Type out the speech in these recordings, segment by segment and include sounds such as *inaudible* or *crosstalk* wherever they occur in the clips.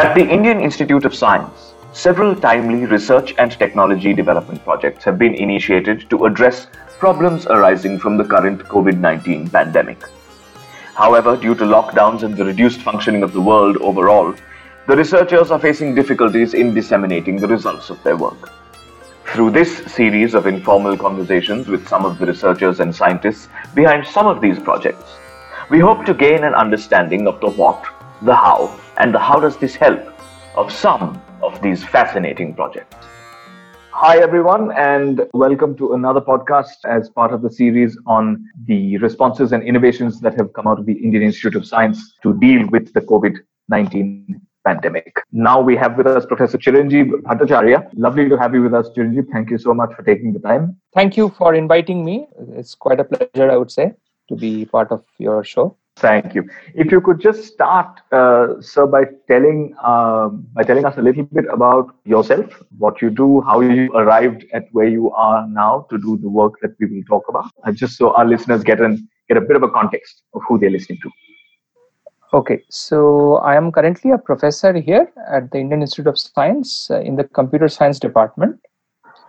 At the Indian Institute of Science, several timely research and technology development projects have been initiated to address problems arising from the current COVID 19 pandemic. However, due to lockdowns and the reduced functioning of the world overall, the researchers are facing difficulties in disseminating the results of their work. Through this series of informal conversations with some of the researchers and scientists behind some of these projects, we hope to gain an understanding of the what, the how, and the how does this help of some of these fascinating projects. Hi, everyone, and welcome to another podcast as part of the series on the responses and innovations that have come out of the Indian Institute of Science to deal with the COVID 19 pandemic. Now we have with us Professor Chiranjib Bhattacharyya. Lovely to have you with us, Chiranjib. Thank you so much for taking the time. Thank you for inviting me. It's quite a pleasure, I would say, to be part of your show. Thank you. If you could just start, uh, sir, by telling uh, by telling us a little bit about yourself, what you do, how you arrived at where you are now to do the work that we will talk about, uh, just so our listeners get an get a bit of a context of who they're listening to. Okay, so I am currently a professor here at the Indian Institute of Science uh, in the Computer Science Department.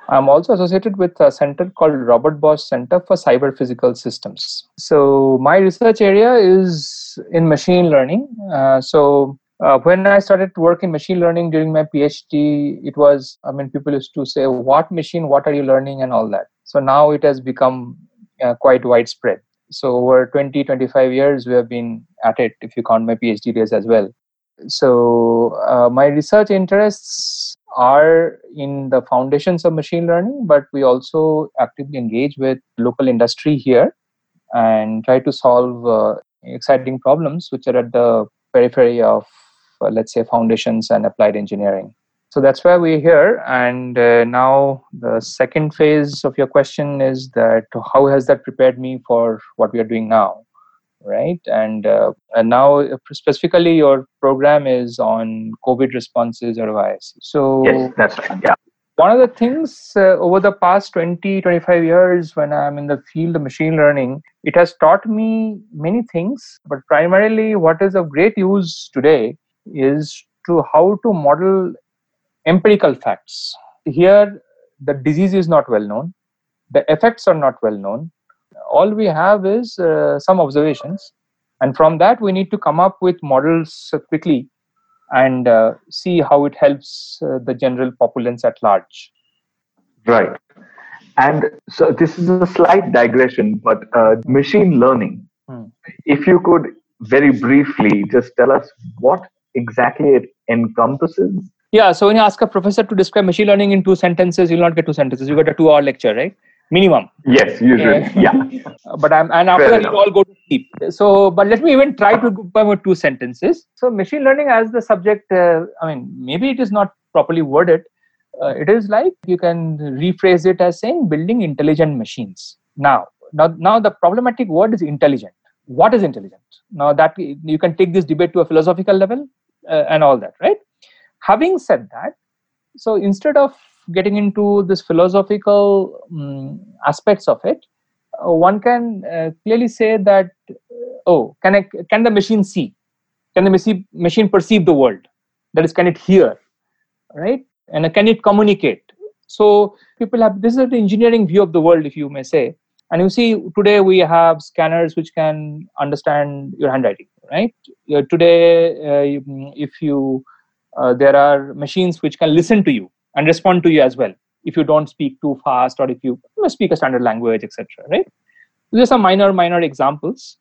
I'm also associated with a center called Robert Bosch Center for Cyber Physical Systems. So my research area is in machine learning. Uh, so uh, when I started to work in machine learning during my PhD, it was, I mean, people used to say, what machine, what are you learning, and all that. So now it has become uh, quite widespread. So over 20, 25 years, we have been at it, if you count my PhD days as well. So uh, my research interests are in the foundations of machine learning, but we also actively engage with local industry here and try to solve uh, exciting problems which are at the periphery of, uh, let's say, foundations and applied engineering. So that's why we're here. And uh, now the second phase of your question is that how has that prepared me for what we are doing now? Right. And, uh, and now uh, specifically your program is on COVID responses or OIS. So yes, that's right. Yeah. One of the things uh, over the past 20, 25 years when I'm in the field of machine learning, it has taught me many things, but primarily what is of great use today is to how to model empirical facts. Here, the disease is not well known, the effects are not well known. All we have is uh, some observations, and from that, we need to come up with models quickly and uh, see how it helps uh, the general populace at large. Right. And so this is a slight digression, but uh, machine learning, hmm. if you could very briefly just tell us what exactly it encompasses yeah, so when you ask a professor to describe machine learning in two sentences, you'll not get two sentences. You get a two-hour lecture, right? Minimum. Yes, usually. Yeah. *laughs* but I'm and after Fair that, you all go to sleep. So, but let me even try to go two sentences. So, machine learning as the subject. Uh, I mean, maybe it is not properly worded. Uh, it is like you can rephrase it as saying building intelligent machines. Now, now, now the problematic word is intelligent. What is intelligent? Now that you can take this debate to a philosophical level uh, and all that, right? having said that so instead of getting into this philosophical um, aspects of it uh, one can uh, clearly say that uh, oh can I, can the machine see? Can the machine machine perceive the world? That is can it hear? Right? And can it communicate? So people have this is the engineering view of the world if you may say. And you see today we have scanners which can understand your handwriting right? Today uh, if you uh, there are machines which can listen to you and respond to you as well if you don't speak too fast or if you speak a standard language etc right these are some minor minor examples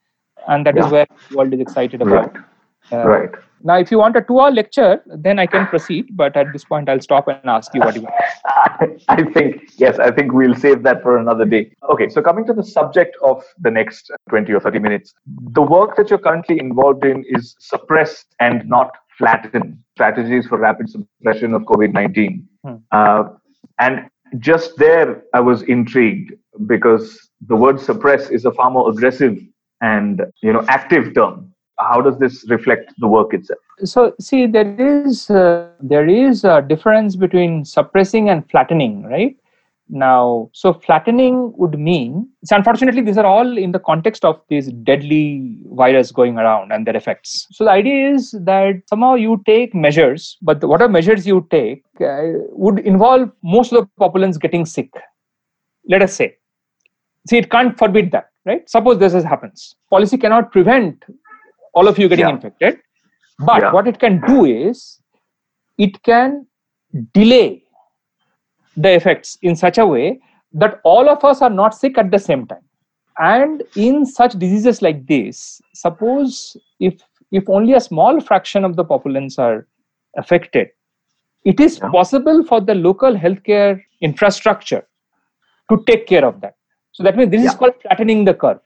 and that yeah. is where the world is excited about right. Uh, right. Now, if you want a two-hour lecture, then I can proceed. But at this point, I'll stop and ask you what you want. *laughs* I think yes. I think we'll save that for another day. Okay. So coming to the subject of the next twenty or thirty minutes, the work that you're currently involved in is suppress and not flatten strategies for rapid suppression of COVID 19. Hmm. Uh, and just there, I was intrigued because the word suppress is a far more aggressive and you know active term. How does this reflect the work itself? So, see, there is uh, there is a difference between suppressing and flattening, right? Now, so flattening would mean, so unfortunately, these are all in the context of this deadly virus going around and their effects. So the idea is that somehow you take measures, but whatever measures you take uh, would involve most of the populace getting sick. Let us say. See, it can't forbid that, right? Suppose this happens. Policy cannot prevent all of you getting yeah. infected. But yeah. what it can do is, it can delay the effects in such a way that all of us are not sick at the same time. And in such diseases like this suppose if if only a small fraction of the populace are affected it is yeah. possible for the local healthcare infrastructure to take care of that. So that means this yeah. is called flattening the curve.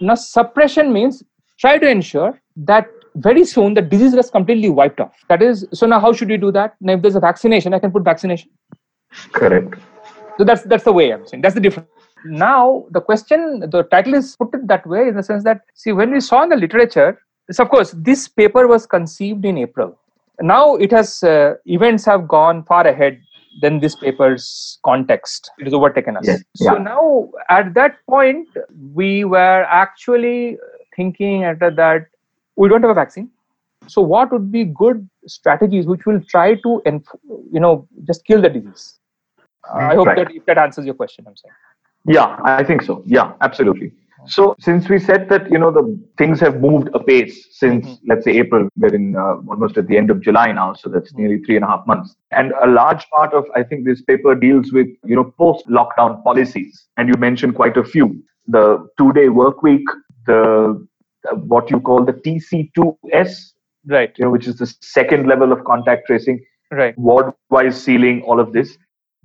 Now suppression means try to ensure that very soon the disease gets completely wiped off. That is so now how should we do that? Now if there's a vaccination i can put vaccination Correct. So that's that's the way I'm saying. That's the difference. Now the question, the title is put it that way in the sense that see when we saw in the literature, so of course this paper was conceived in April. Now it has uh, events have gone far ahead than this paper's context. It has overtaken us. Yes. So yeah. now at that point we were actually thinking at that we don't have a vaccine. So what would be good strategies which will try to you know just kill the disease? I hope right. that if that answers your question, I'm saying. Yeah, I think so. Yeah, absolutely. So since we said that you know the things have moved apace since mm-hmm. let's say April, we're in uh, almost at the end of July now, so that's nearly three and a half months. And a large part of I think this paper deals with you know post-lockdown policies, and you mentioned quite a few: the two-day work week, the uh, what you call the TC2S, right? You know, which is the second level of contact tracing, right? Ward-wise sealing, all of this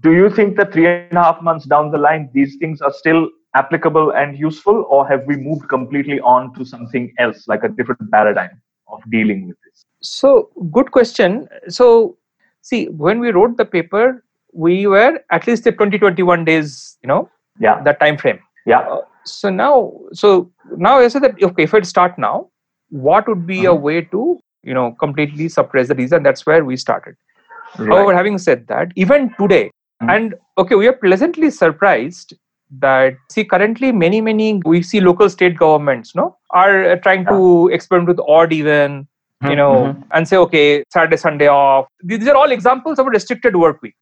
do you think that three and a half months down the line these things are still applicable and useful or have we moved completely on to something else like a different paradigm of dealing with this? So good question. So see when we wrote the paper we were at least the 2021 days you know yeah. that time frame. Yeah. Uh, so now so now i said that okay if it start now what would be a way to you know completely suppress the and that's where we started. Right. however having said that even today Mm-hmm. And okay, we are pleasantly surprised that see currently many many we see local state governments no are uh, trying to experiment with odd even you mm-hmm. know mm-hmm. and say okay saturday sunday off these are all examples of a restricted work week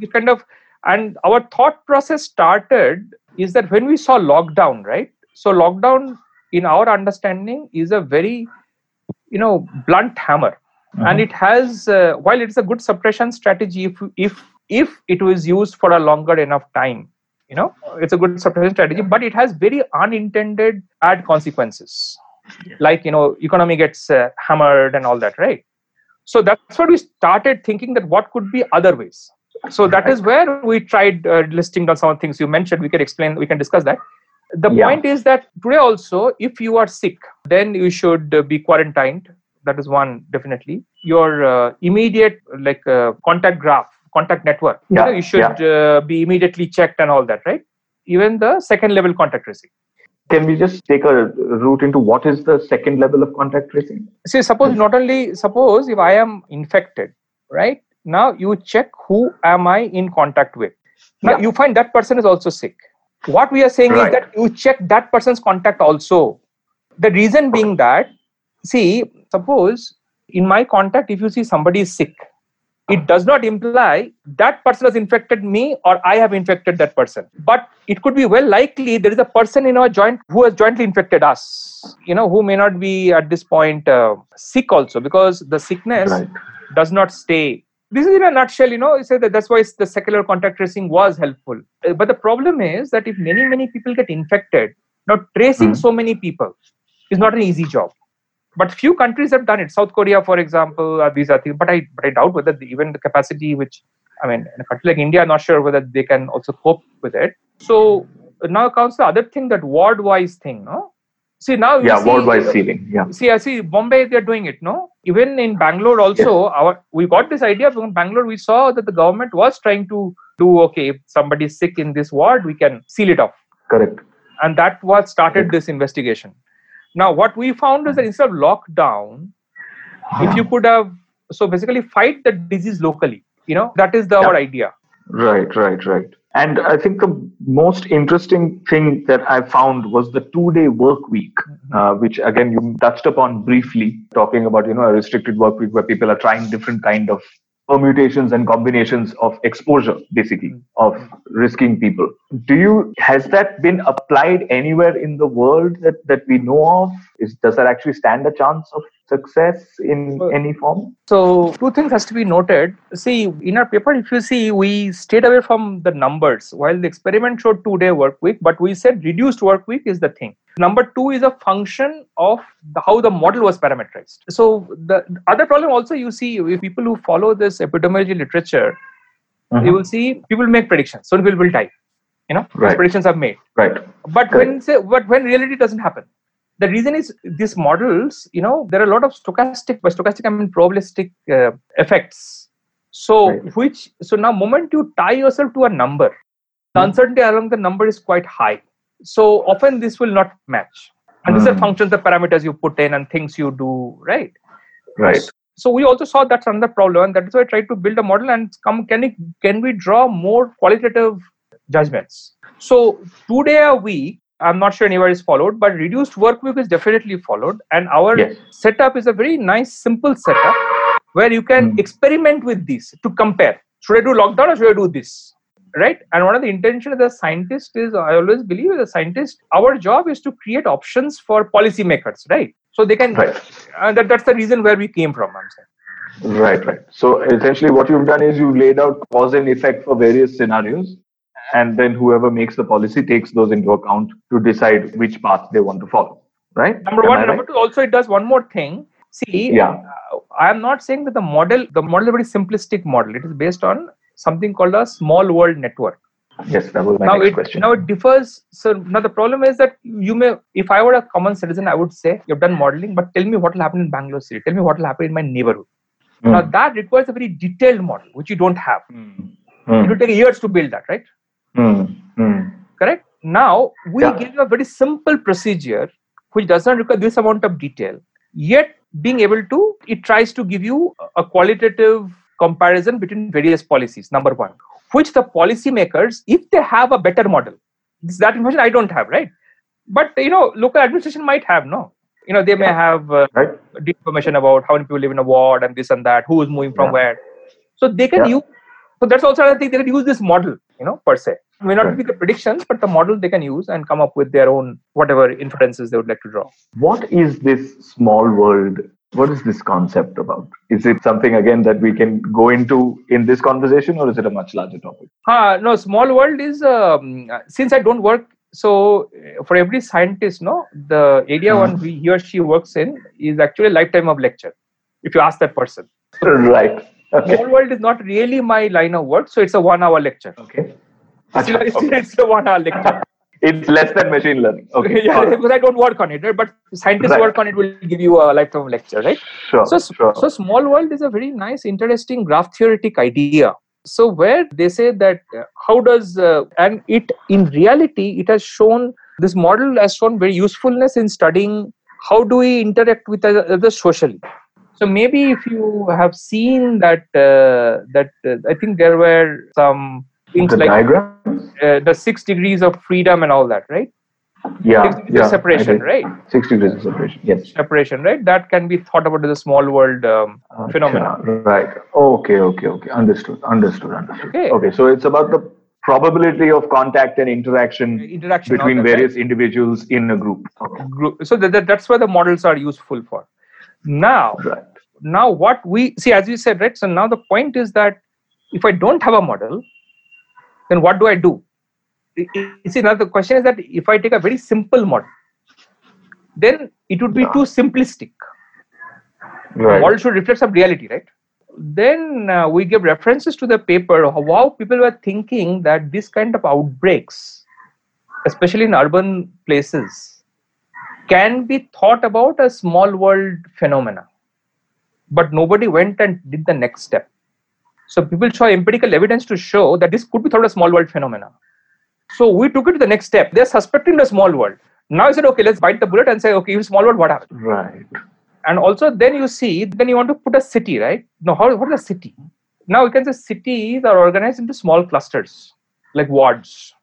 it kind of and our thought process started is that when we saw lockdown right so lockdown in our understanding is a very you know blunt hammer mm-hmm. and it has uh, while it's a good suppression strategy if if if it was used for a longer enough time you know it's a good suppression strategy but it has very unintended bad consequences. Like you know economy gets uh, hammered and all that right? So that's what we started thinking that what could be other ways. So that is where we tried uh, listing down some of the things you mentioned. We can explain we can discuss that. The yeah. point is that today also if you are sick then you should uh, be quarantined. That is one definitely. Your uh, immediate like uh, contact graph contact network. Yeah, you, know, you should yeah. uh, be immediately checked and all that right? Even the second level contact tracing. Can we just take a route into what is the second level of contact tracing? See suppose not only suppose if i am infected right? Now you check who am i in contact with. Now yeah. you find that person is also sick. What we are saying right. is that you check that person's contact also. The reason being that see suppose in my contact if you see somebody is sick it does not imply that person has infected me or I have infected that person. But it could be well likely there is a person in our joint who has jointly infected us, you know, who may not be at this point uh, sick also because the sickness right. does not stay. This is in a nutshell, you know, you say that that's why the secular contact tracing was helpful. Uh, but the problem is that if many, many people get infected, now tracing mm. so many people is not an easy job but few countries have done it. South Korea, for example, uh, these are things. But I, but I doubt whether the, even the capacity, which I mean, in a country like India, I'm not sure whether they can also cope with it. So now comes the other thing, that ward-wise thing, no? See now, yeah, ward-wise sealing. Yeah. See, I see Bombay, they're doing it, no? Even in Bangalore, also, yeah. our we got this idea from Bangalore. We saw that the government was trying to do okay. If somebody is sick in this ward, we can seal it off. Correct. And that was started Correct. this investigation. Now, what we found is that instead of lockdown, if you could have so basically fight the disease locally, you know, that is the, yeah. our idea. Right, right, right. And I think the most interesting thing that I found was the two-day work week, mm-hmm. uh, which again you touched upon briefly, talking about you know a restricted work week where people are trying different kind of permutations and combinations of exposure basically mm-hmm. of risking people. Do you has that been applied anywhere in the world that, that we know of? Is does that actually stand a chance of success in any form? so two things has to be noted. See in our paper if you see we stayed away from the numbers. While the experiment showed two day work week but we said reduced work week is the thing number two is a function of the, how the model was parameterized so the other problem also you see if people who follow this epidemiology literature mm-hmm. you will see people make predictions so people will die you know right. predictions are made right but when say but when reality doesn't happen the reason is these models you know there are a lot of stochastic by stochastic i mean probabilistic uh, effects so right. which so now moment you tie yourself to a number the hmm. uncertainty along the number is quite high so often this will not match and mm. these are hmm. functions the parameters you put in and things you do right right so we also saw that's another problem and that is why i tried to build a model and come can it can we draw more qualitative judgments so two day a week I'm not sure anywhere is followed, but reduced work week is definitely followed. And our yes. setup is a very nice, simple setup where you can mm. experiment with these to compare. Should I do lockdown or should I do this? Right? And one of the intentions of the scientist is, I always believe as a scientist, our job is to create options for policymakers, right? So they can, right. uh, that, that's the reason where we came from, I'm saying. Right, right. So essentially, what you've done is you've laid out cause and effect for various scenarios and then whoever makes the policy takes those into account to decide which path they want to follow right number Am one number two also it does one more thing see yeah uh, i am not saying that the model the model is a very simplistic model it is based on something called a small world network yes that was my now next it, question now it differs so now the problem is that you may if i were a common citizen i would say you've done modeling but tell me what will happen in bangalore city tell me what will happen in my neighborhood mm. now that requires a very detailed model which you don't have mm. Mm. it will take years to build that right Mm, mm. Correct? Now, we yeah. give you a very simple procedure which does not require this amount of detail. Yet, being able to, it tries to give you a qualitative comparison between various policies, number one, which the policymakers, if they have a better model, this, that information I don't have, right? But, you know, local administration might have, no? You know, they may have uh, right. information about how many people live in a ward and this and that, who is moving from yeah. where. So they can yeah. use so that's also another thing they can use this model, you know, per se. It may not right. be the predictions, but the model they can use and come up with their own whatever inferences they would like to draw. What is this small world? What is this concept about? Is it something again that we can go into in this conversation, or is it a much larger topic? Uh, no, small world is um, since I don't work so for every scientist no the area mm. one he or she works in is actually a lifetime of lecture if you ask that person right Okay. Small world is not really my line of work, so it's a one hour lecture. Okay. Still, it's, *laughs* okay. it's a one hour lecture. It's less than machine learning. *laughs* Okay. yeah, because I don't work on it, right? But scientists right. work on it will give you a lifetime lecture, right? Sure. So, sure. so small world is a very nice, interesting graph theoretic idea. So where they say that uh, how does uh, and it in reality it has shown this model has shown very usefulness in studying how do we interact with others socially so maybe if you have seen that uh, that uh, I think there were some things the like uh, the six degrees of freedom and all that, right? Yeah, yeah. Separation, right? Six degrees of separation. Yes. Separation, right? That can be thought about as a small world um, phenomenon. Right. Okay. Okay. Okay. Understood. Understood. Understood. Okay. Okay. So it's about the probability of contact and interaction, interaction between various right? individuals in a group. Okay. Group. So that, that, that's where the models are useful for. Now, right. now what we see, as you said, right? So now the point is that if I don't have a model, then what do I do? You see, now the question is that if I take a very simple model, then it would be too simplistic. Right. The model should reflect some reality, right? Then uh, we give references to the paper how people were thinking that this kind of outbreaks, especially in urban places, can be thought about as small world phenomena but nobody went and did the next step so people show empirical evidence to show that this could be thought as a small world phenomena. So we took it to the next step. They're suspecting the small world. Now i said okay let's bite the bullet and say okay in small world what happened right. And also then you see then you want to put a city right? Now how what is a city? Now you can say cities are organized into small clusters, like wards.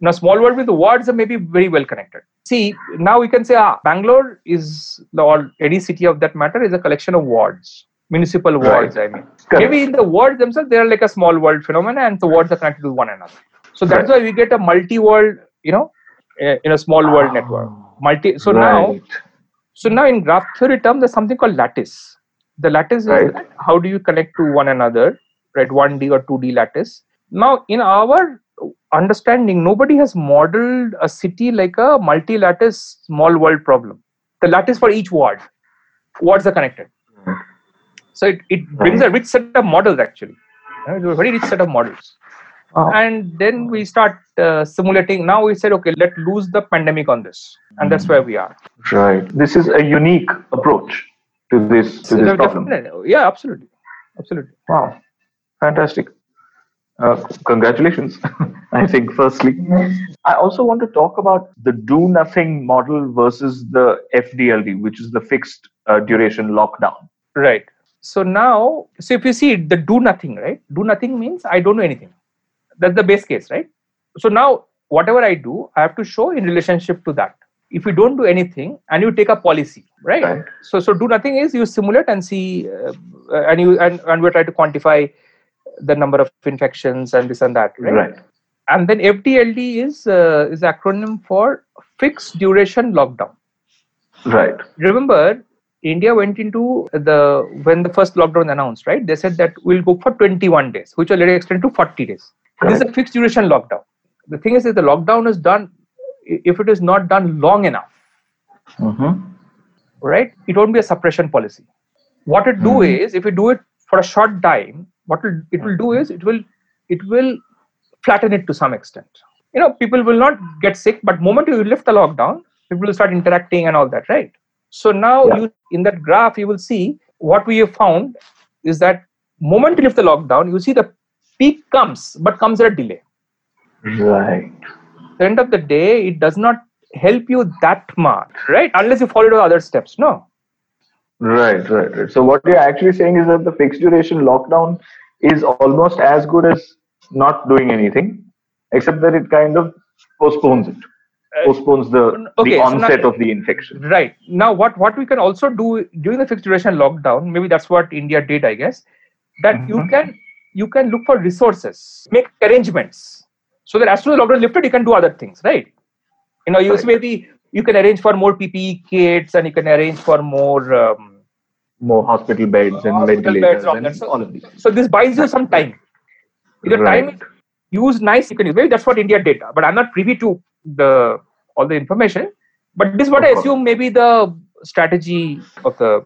Now, small world with the wards are maybe very well connected. See, now we can say ah, Bangalore is, or any city of that matter, is a collection of wards, municipal wards, right. I mean. Correct. Maybe in the wards themselves, they are like a small world phenomena, and the wards are connected to one another. So that's right. why we get a multi-world, you know, in a small world ah. network. Multi. So right. now, so now in graph theory terms, there's something called lattice. The lattice right. is how do you connect to one another, right? 1D or 2D lattice. Now, in our understanding, nobody has modeled a city like a multi-lattice small world problem. The lattice for each ward, wards are connected. So it, it brings a rich set of models actually, a very rich set of models. Wow. And then we start uh, simulating. Now we said, okay, let's lose the pandemic on this, and that's where we are. Right. This is a unique approach to this to this problem. Yeah, absolutely, absolutely. Wow, fantastic. Uh, congratulations, *laughs* I think, firstly. I also want to talk about the do nothing model versus the FDLD, which is the fixed uh, duration lockdown. Right. So now, so if you see the do nothing, right? Do nothing means I don't know anything. That's the base case, right? So now, whatever I do, I have to show in relationship to that. If you don't do anything and you take a policy, right? right. So, so do nothing is you simulate and see, uh, and you and, and we try to quantify the number of infections and this and that, right? Right. And then FDLD is uh, is acronym for fixed duration lockdown. Right. Remember, India went into the when the first lockdown announced, right? They said that we'll go for 21 days, which will later extend to 40 days. This is a fixed duration lockdown. The thing is, if the lockdown is done, if it is not done long enough, mm-hmm. right, it won't be a suppression policy. What it do mm-hmm. is, if you do it for a short time, what it will do is it will it will flatten it to some extent you know people will not get sick but moment you lift the lockdown people will start interacting and all that right so now yeah. you in that graph you will see what we have found is that moment you lift the lockdown you see the peak comes but comes at a delay. Mm-hmm. Right. At the end of the day it does not help you that much right? Unless you follow the other steps no? Right, right, right. So what you're actually saying is that the fixed duration lockdown is almost as good as not doing anything, except that it kind of postpones it, postpones the okay, the onset so now, of the infection. Right now, what what we can also do during the fixed duration lockdown, maybe that's what India did, I guess, that mm-hmm. you can you can look for resources, make arrangements, so that as soon as lockdown lifted, you can do other things, right? You know, you right. maybe you can arrange for more PPE kits and you can arrange for more um, more hospital beds and hospital ventilators beds, and so, all of these. So this buys you some time. If the right. time used nice, you can use. Maybe that's what India did, but I'm not privy to the all the information. But this is what I assume maybe the strategy of the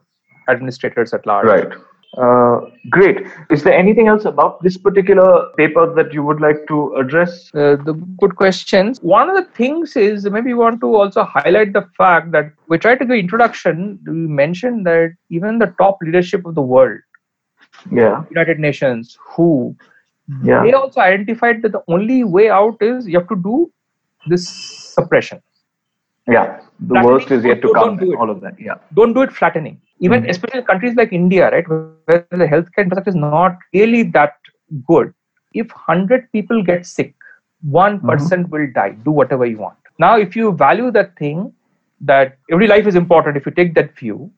administrators at large. Right. Uh, great. Is there anything else about this particular paper that you would like to address? Uh, the good questions. One of the things is maybe we want to also highlight the fact that we tried to do introduction. We mentioned that even the top leadership of the world, yeah, United Nations, WHO, yeah. they also identified that the only way out is you have to do this suppression. Yeah, the flattening, worst is yet to come. Do all of that. Yeah, don't do it flattening even mm-hmm. especially countries like India, right, where the healthcare infrastructure is not really that good. If 100 people get sick, one mm-hmm. will die. Do whatever you want. Now, if you value that thing, that every life is important, if you take that view,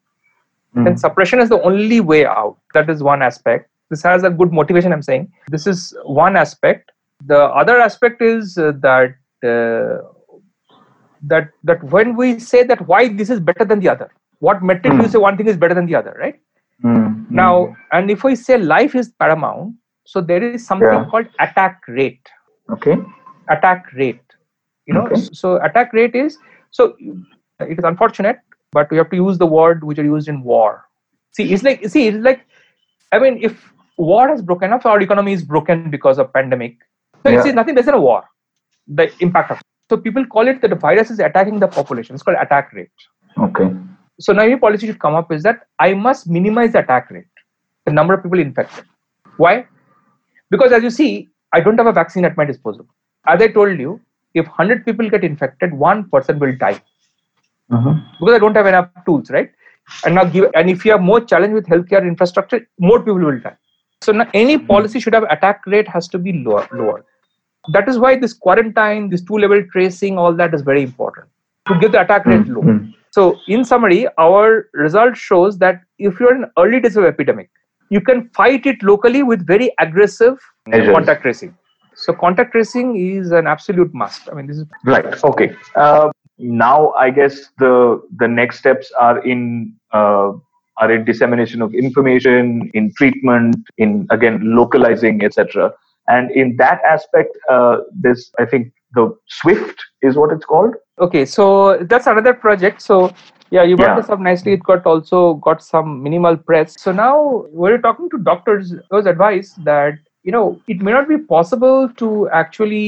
mm-hmm. then suppression is the only way out. That is one aspect. This has a good motivation, I'm saying. This is one aspect. The other aspect is uh, that. Uh, that that when we say that why this is better than the other what metric mm. you say one thing is better than the other right mm. now and if we say life is paramount so there is something yeah. called attack rate okay attack rate you know okay. so attack rate is so it is unfortunate but we have to use the word which are used in war see it's like see it's like i mean if war has broken up our economy is broken because of pandemic so yeah. it's nothing less than a war the impact of so people call it that the virus is attacking the population it's called attack rate okay so now your policy should come up is that I must minimize the attack rate, the number of people infected. Why? Because as you see, I don't have a vaccine at my disposal. As I told you, if 100 people get infected, one person will die. Uh-huh. Because I don't have enough tools, right? And now give and if you have more challenge with healthcare infrastructure, more people will die. So So now any policy should have attack rate has to be lower. lower. That is why this quarantine, this two-level tracing, all that is very important to get the attack rate low. Mm-hmm. So in summary, our result shows that if you're in early days of epidemic, you can fight it locally with very aggressive Measures. contact tracing. So contact tracing is an absolute must. I mean, this is Right. Okay. Uh, now, I guess the the next steps are in uh, are in dissemination of information, in treatment, in again localizing, etc. And in that aspect, uh, this I think the Swift is what it's called. okay. So that's another project. So yeah, you brought Yeah. this up nicely. It got also got some minimal press. So now we're talking to doctors. Was advice that you know it may not be possible to actually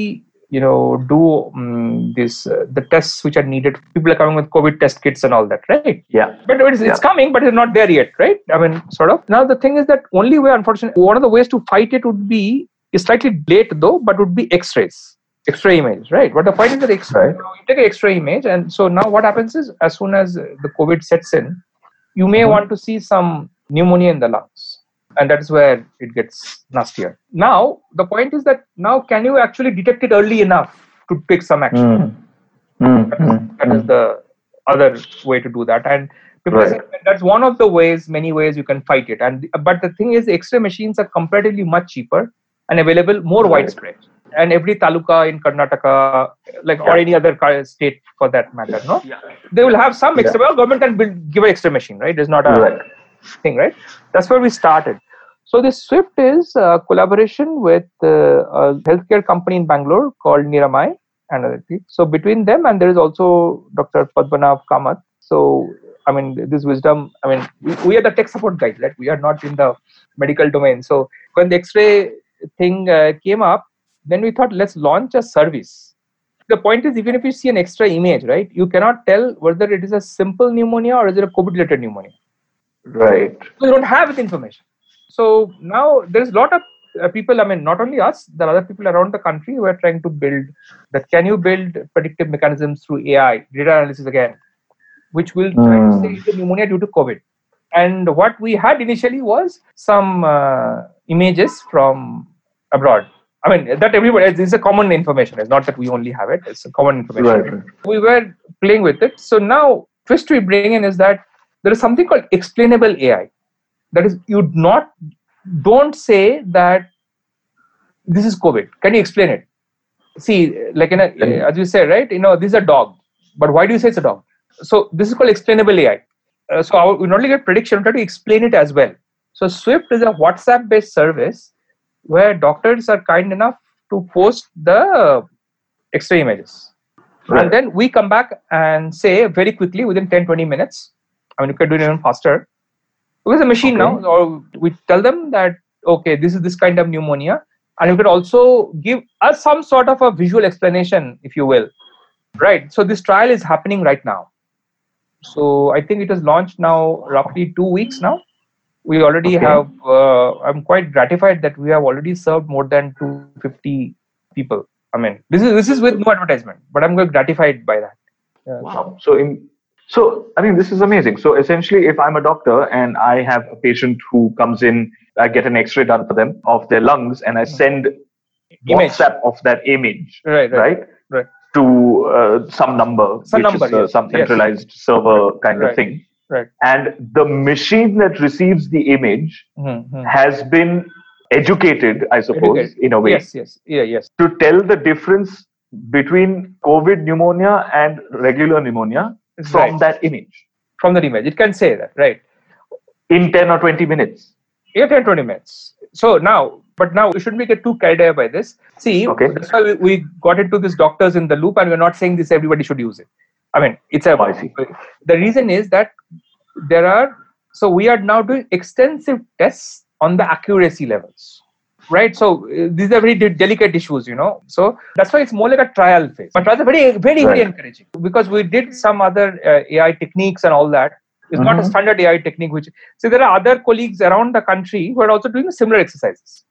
you know do um, this uh, the tests which are needed. People are coming with COVID test kits and all that, right? Yeah. But it's, it's coming, but it's not there yet, right? I mean, sort of. Now the thing is that only way, unfortunately, one of the ways to fight it would be is slightly late though, but would be X-rays, X-ray image, right? But the point is that X-ray, Right. you take an X-ray image, and so now what happens is, as soon as the COVID sets in, you may Mhm. want to see some pneumonia in the lungs, and that is where it gets nastier. Now the point is that now can you actually detect it early enough to take some action? Mm. That is the other way to do that. And people Right. that's one of the ways, many ways you can fight it. And but the thing is, the X-ray machines are comparatively much cheaper and available more Right. widespread. And every taluka in Karnataka, like or any other state for that matter, no, Yeah. they will have some Yeah. X-ray. Well, government can build, give an X-ray machine, right? It's not a Right. thing, right? That's where we started. So this Swift is a collaboration with uh, a healthcare company in Bangalore called Niramai things. So between them and there is also Dr. Padmanav Kamath. So I mean, this wisdom. I mean, we, we are the tech support guys, right? We are not in the medical domain. So when the X-ray thing uh, came up, then we thought let's launch a service. The point is, even if you see an X-ray image, right, you cannot tell whether it is a simple pneumonia or is it a COVID-related pneumonia Right. So we don't have the information. So now there's a lot of uh, people. I mean, not only us, there are other people around the country who are trying to build that. Can you build predictive mechanisms through AI, data analysis again, which will try to Hmm. say is it pneumonia due to COVID? And what we had initially was some uh, images from abroad. I mean, that everybody, this is a common information. It's not that we only have it, it's a common information Right. we were playing with it. So now, twist we bring in is that there is something called explainable AI. That is, you not don't say that this is COVID. Can you explain it? See, like in a, Yeah. as you say, right? You know, this is a dog, but why do you say it's a dog? So this is called explainable AI. Uh, so our, we not only get prediction, we try to explain it as well. So Swift is a WhatsApp-based service where doctors are kind enough to post the X-ray images. Right. and then we come back and say very quickly within 10 20 minutes i mean you can do it even faster. With a machine now or we tell them that okay this is this kind of pneumonia. And you could also give us some sort of a visual explanation if you will. Right. So this trial is happening right now. So i think it is launched now roughly two weeks now we already Okay. have uh, i'm quite gratified that we have already served more than 250 people i mean this is this is with no advertisement but i'm quite gratified by that Yeah. Wow. So in so I mean this is amazing. So essentially if I'm a doctor and I have a patient who comes in, I get an X-ray done for them of their lungs and I send Image. WhatsApp of that image, right right right? right. To uh, some number, Some which number, is uh, yes, some yes. centralized server kind Right. of thing. Right And the machine that receives the image Mhm, mhm. has been educated, I suppose, Educated. in a way, yes yes yeah yes to tell the difference between COVID pneumonia and regular pneumonia from Right. that image from that image it can say that right in 10 or 20 minutes. 8 and 20 minutes. So now, but now we shouldn't get too carried away by this. See, Okay. that's why we, we got into this doctors in the loop, and we're not saying this everybody should use it. I mean, it's a. The reason is that there are. So we are now doing extensive tests on the accuracy levels, right? So uh, these are very de- delicate issues, you know. So that's why it's more like a trial phase. But rather very, very, very encouraging because we did some other uh, AI techniques and all that. It's not a Mhm. standard AI technique. Which so there are other colleagues around the country who are also doing similar exercises.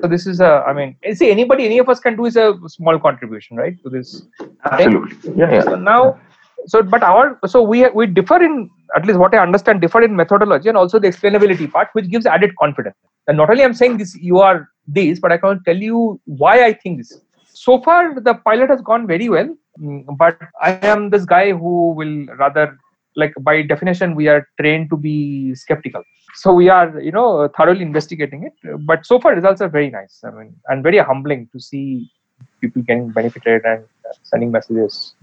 So this is a. I mean, see, anybody, any of us can do is a small contribution, right, to this. Absolutely. Yeah, So yeah. now, so but our so we we differ in at least what I understand differ in methodology and also the explainability part, which gives added confidence. And not only I'm saying this, you are this, but I can tell you why I think this. So far, the pilot has gone very well, mm, but I am this guy who will rather like by definition we are trained to be skeptical so we are you know thoroughly investigating it but so far results are very nice i mean and very humbling to see people getting benefited and sending messages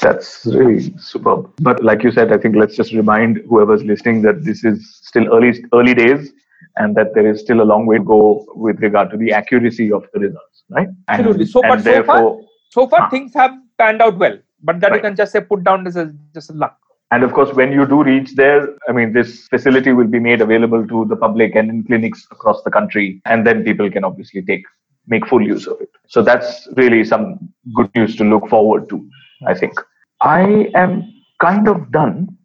that's really superb. But like you said, I think let's just remind whoever's listening that this is still early early days and that there is still a long way to go with regard to the accuracy of the results, right? Absolutely. So, but so far, so far huh. things have panned out well. But that right. you can just say put down this as just a luck. And of course, when you do reach there, I mean, this facility will be made available to the public and in clinics across the country, and then people can obviously take make full use of it. So that's really some good news to look forward to. I think. I am kind of done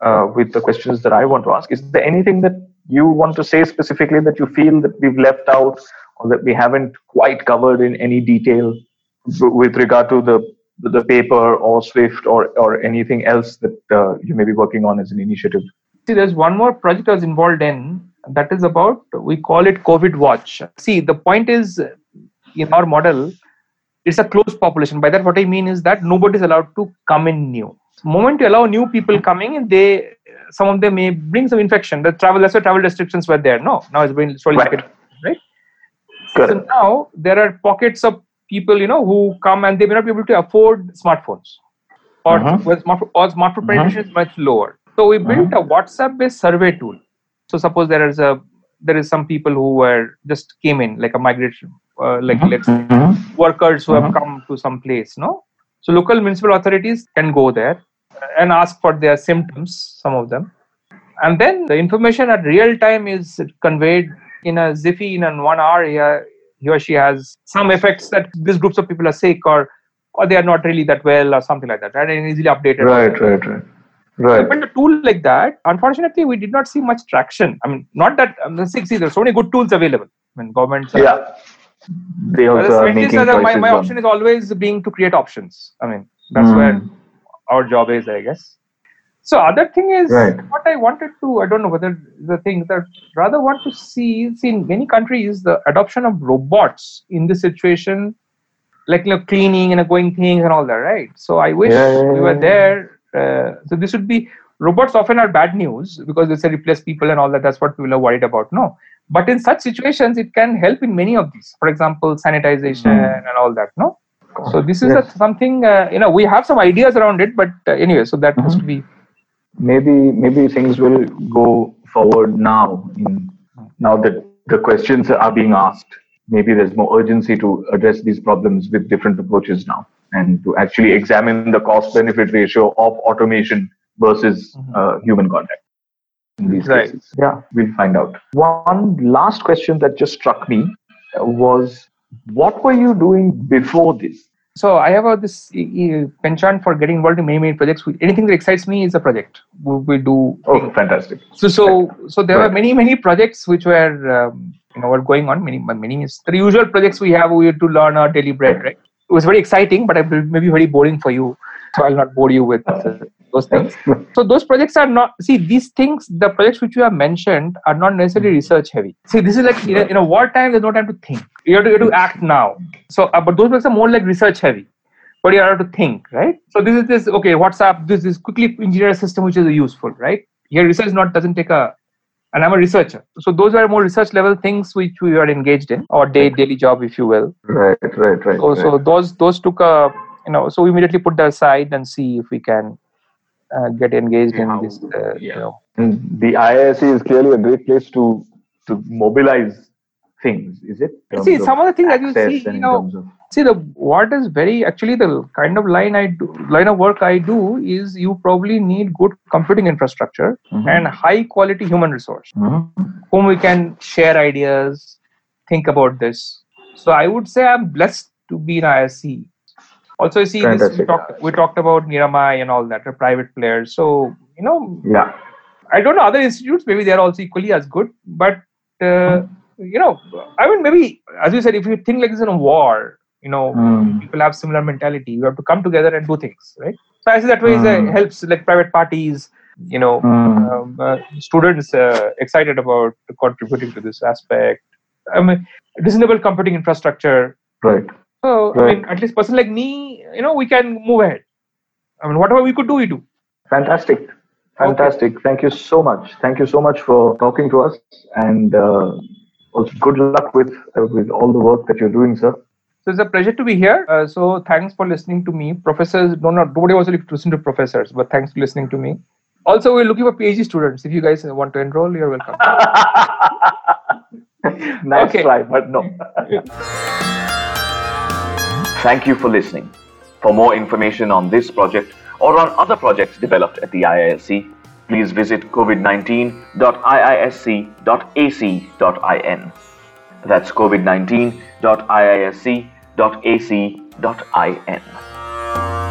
uh, with the questions that I want to ask. Is there anything that you want to say specifically that you feel that we've left out or that we haven't quite covered in any detail with regard to the the paper or Swift or or anything else that uh, you may be working on as an initiative? See, there's one more project I was involved in that is about we call it COVID Watch. See, the point is in our model it's a closed population. By that what i mean is that nobody is allowed to come in new. Moment you allow new people coming in they some of them may bring some infection. The travel that's why travel restrictions were there. No now it's been slowly right, right? so now there are pockets of people you know who come and they may not be able to afford smartphones. Or uh-huh. smart, or smartphone uh-huh. penetration is much lower. So we built uh-huh. a whatsapp based survey tool. So suppose there is a there is some people who were just came in like a migration uh, like mm-hmm. let's say mm-hmm. workers who have mm-hmm. come to some place no so local municipal authorities can go there and ask for their symptoms some of them and then the information at real time is conveyed in a ziffy in one hour Yeah, he or she has some effects that these groups of people are sick or or they are not really that well or something like that right and easily updated right right right Right. But a tool like that, unfortunately, we did not see much traction. I mean, not that I'm um, see, there's so many good tools available. I mean, governments. yeah. They also are making are my, my option is always being to create options. I mean, that's mm. where our job is, I guess. So other thing is right. what I wanted to. I don't know whether the thing that rather want to see, see in many countries the adoption of robots in this situation, like you know, cleaning and going things and all that, right? So I wish yeah, yeah, we were there uh, so this would be robots often are bad news because they say replace people and all that. That's what people are worried about. No, but in such situations, it can help in many of these. For example, sanitization mm. and all that. No, so this is yes. a, something uh, you know we have some ideas around it, but uh, anyway, so that mm-hmm. has to be. Maybe maybe things will go forward now. In, now that the questions are being asked, maybe there's more urgency to address these problems with different approaches now and to actually examine the cost benefit ratio of automation versus mm-hmm. uh, human contact these right. cases. Yeah, we'll find out. One last question that just struck me was what were you doing before this? So I have a, this penchant for getting involved in many many projects. Anything that excites me is a project. We, we do. Oh, things. fantastic! So so so there right. were many many projects which were um, you know were going on. Many many the usual projects we have. We have to learn our daily bread, right? it was very exciting, but it may be very boring for you. So I'll not bore you with uh, those things. So those projects are not see these things. The projects which you have mentioned are not necessarily research heavy. See, this is like in a, in a wartime. There's no time to think. You have to, you have to act now. So, uh, but those projects are more like research heavy. But you have to think, right? So this is this okay. WhatsApp. This is quickly engineer a system which is useful, right? Here research not doesn't take a and I'm a researcher. So those are more research level things which we are engaged in, or day daily job, if you will. Right, right, right. So, right. so those those took a you know so we immediately put that aside and see if we can uh, get engaged yeah. in this. Uh, yeah. You know. And the IISc is clearly a great place to to mobilize things. Is it? See, some of the things that you see, you know, see the what is very actually the kind of line i do line of work i do is you probably need good computing infrastructure mm-hmm. and high quality human resource mm-hmm. whom we can share ideas think about this so i would say i'm blessed to be in IISc also you see this, we, talked, we talked about Niramai and all that, private players. So, you know, yeah. I don't know other institutes, maybe they're also equally as good, but uh, mm-hmm. you know, I mean, maybe as you said, if you think like this in a war, you know mm. people have similar mentality you have to come together and do things right so i see that way mm. it helps like private parties you know mm. um, uh, students uh, excited about contributing to this aspect i mean reasonable computing infrastructure right so right. i mean at least person like me you know we can move ahead i mean whatever we could do we do fantastic fantastic okay. thank you so much thank you so much for talking to us and uh, also good luck with uh, with all the work that you're doing sir so it's a pleasure to be here. Uh, so thanks for listening to me. Professors, no, not nobody wants to listen to professors, but thanks for listening to me. Also, we're looking for PhD students. If you guys want to enroll, you're welcome. *laughs* nice okay. try, but no. *laughs* Thank you for listening. For more information on this project or on other projects developed at the IISc, please visit covid19.iisc.ac.in. That's covid19.iisc.ac.in.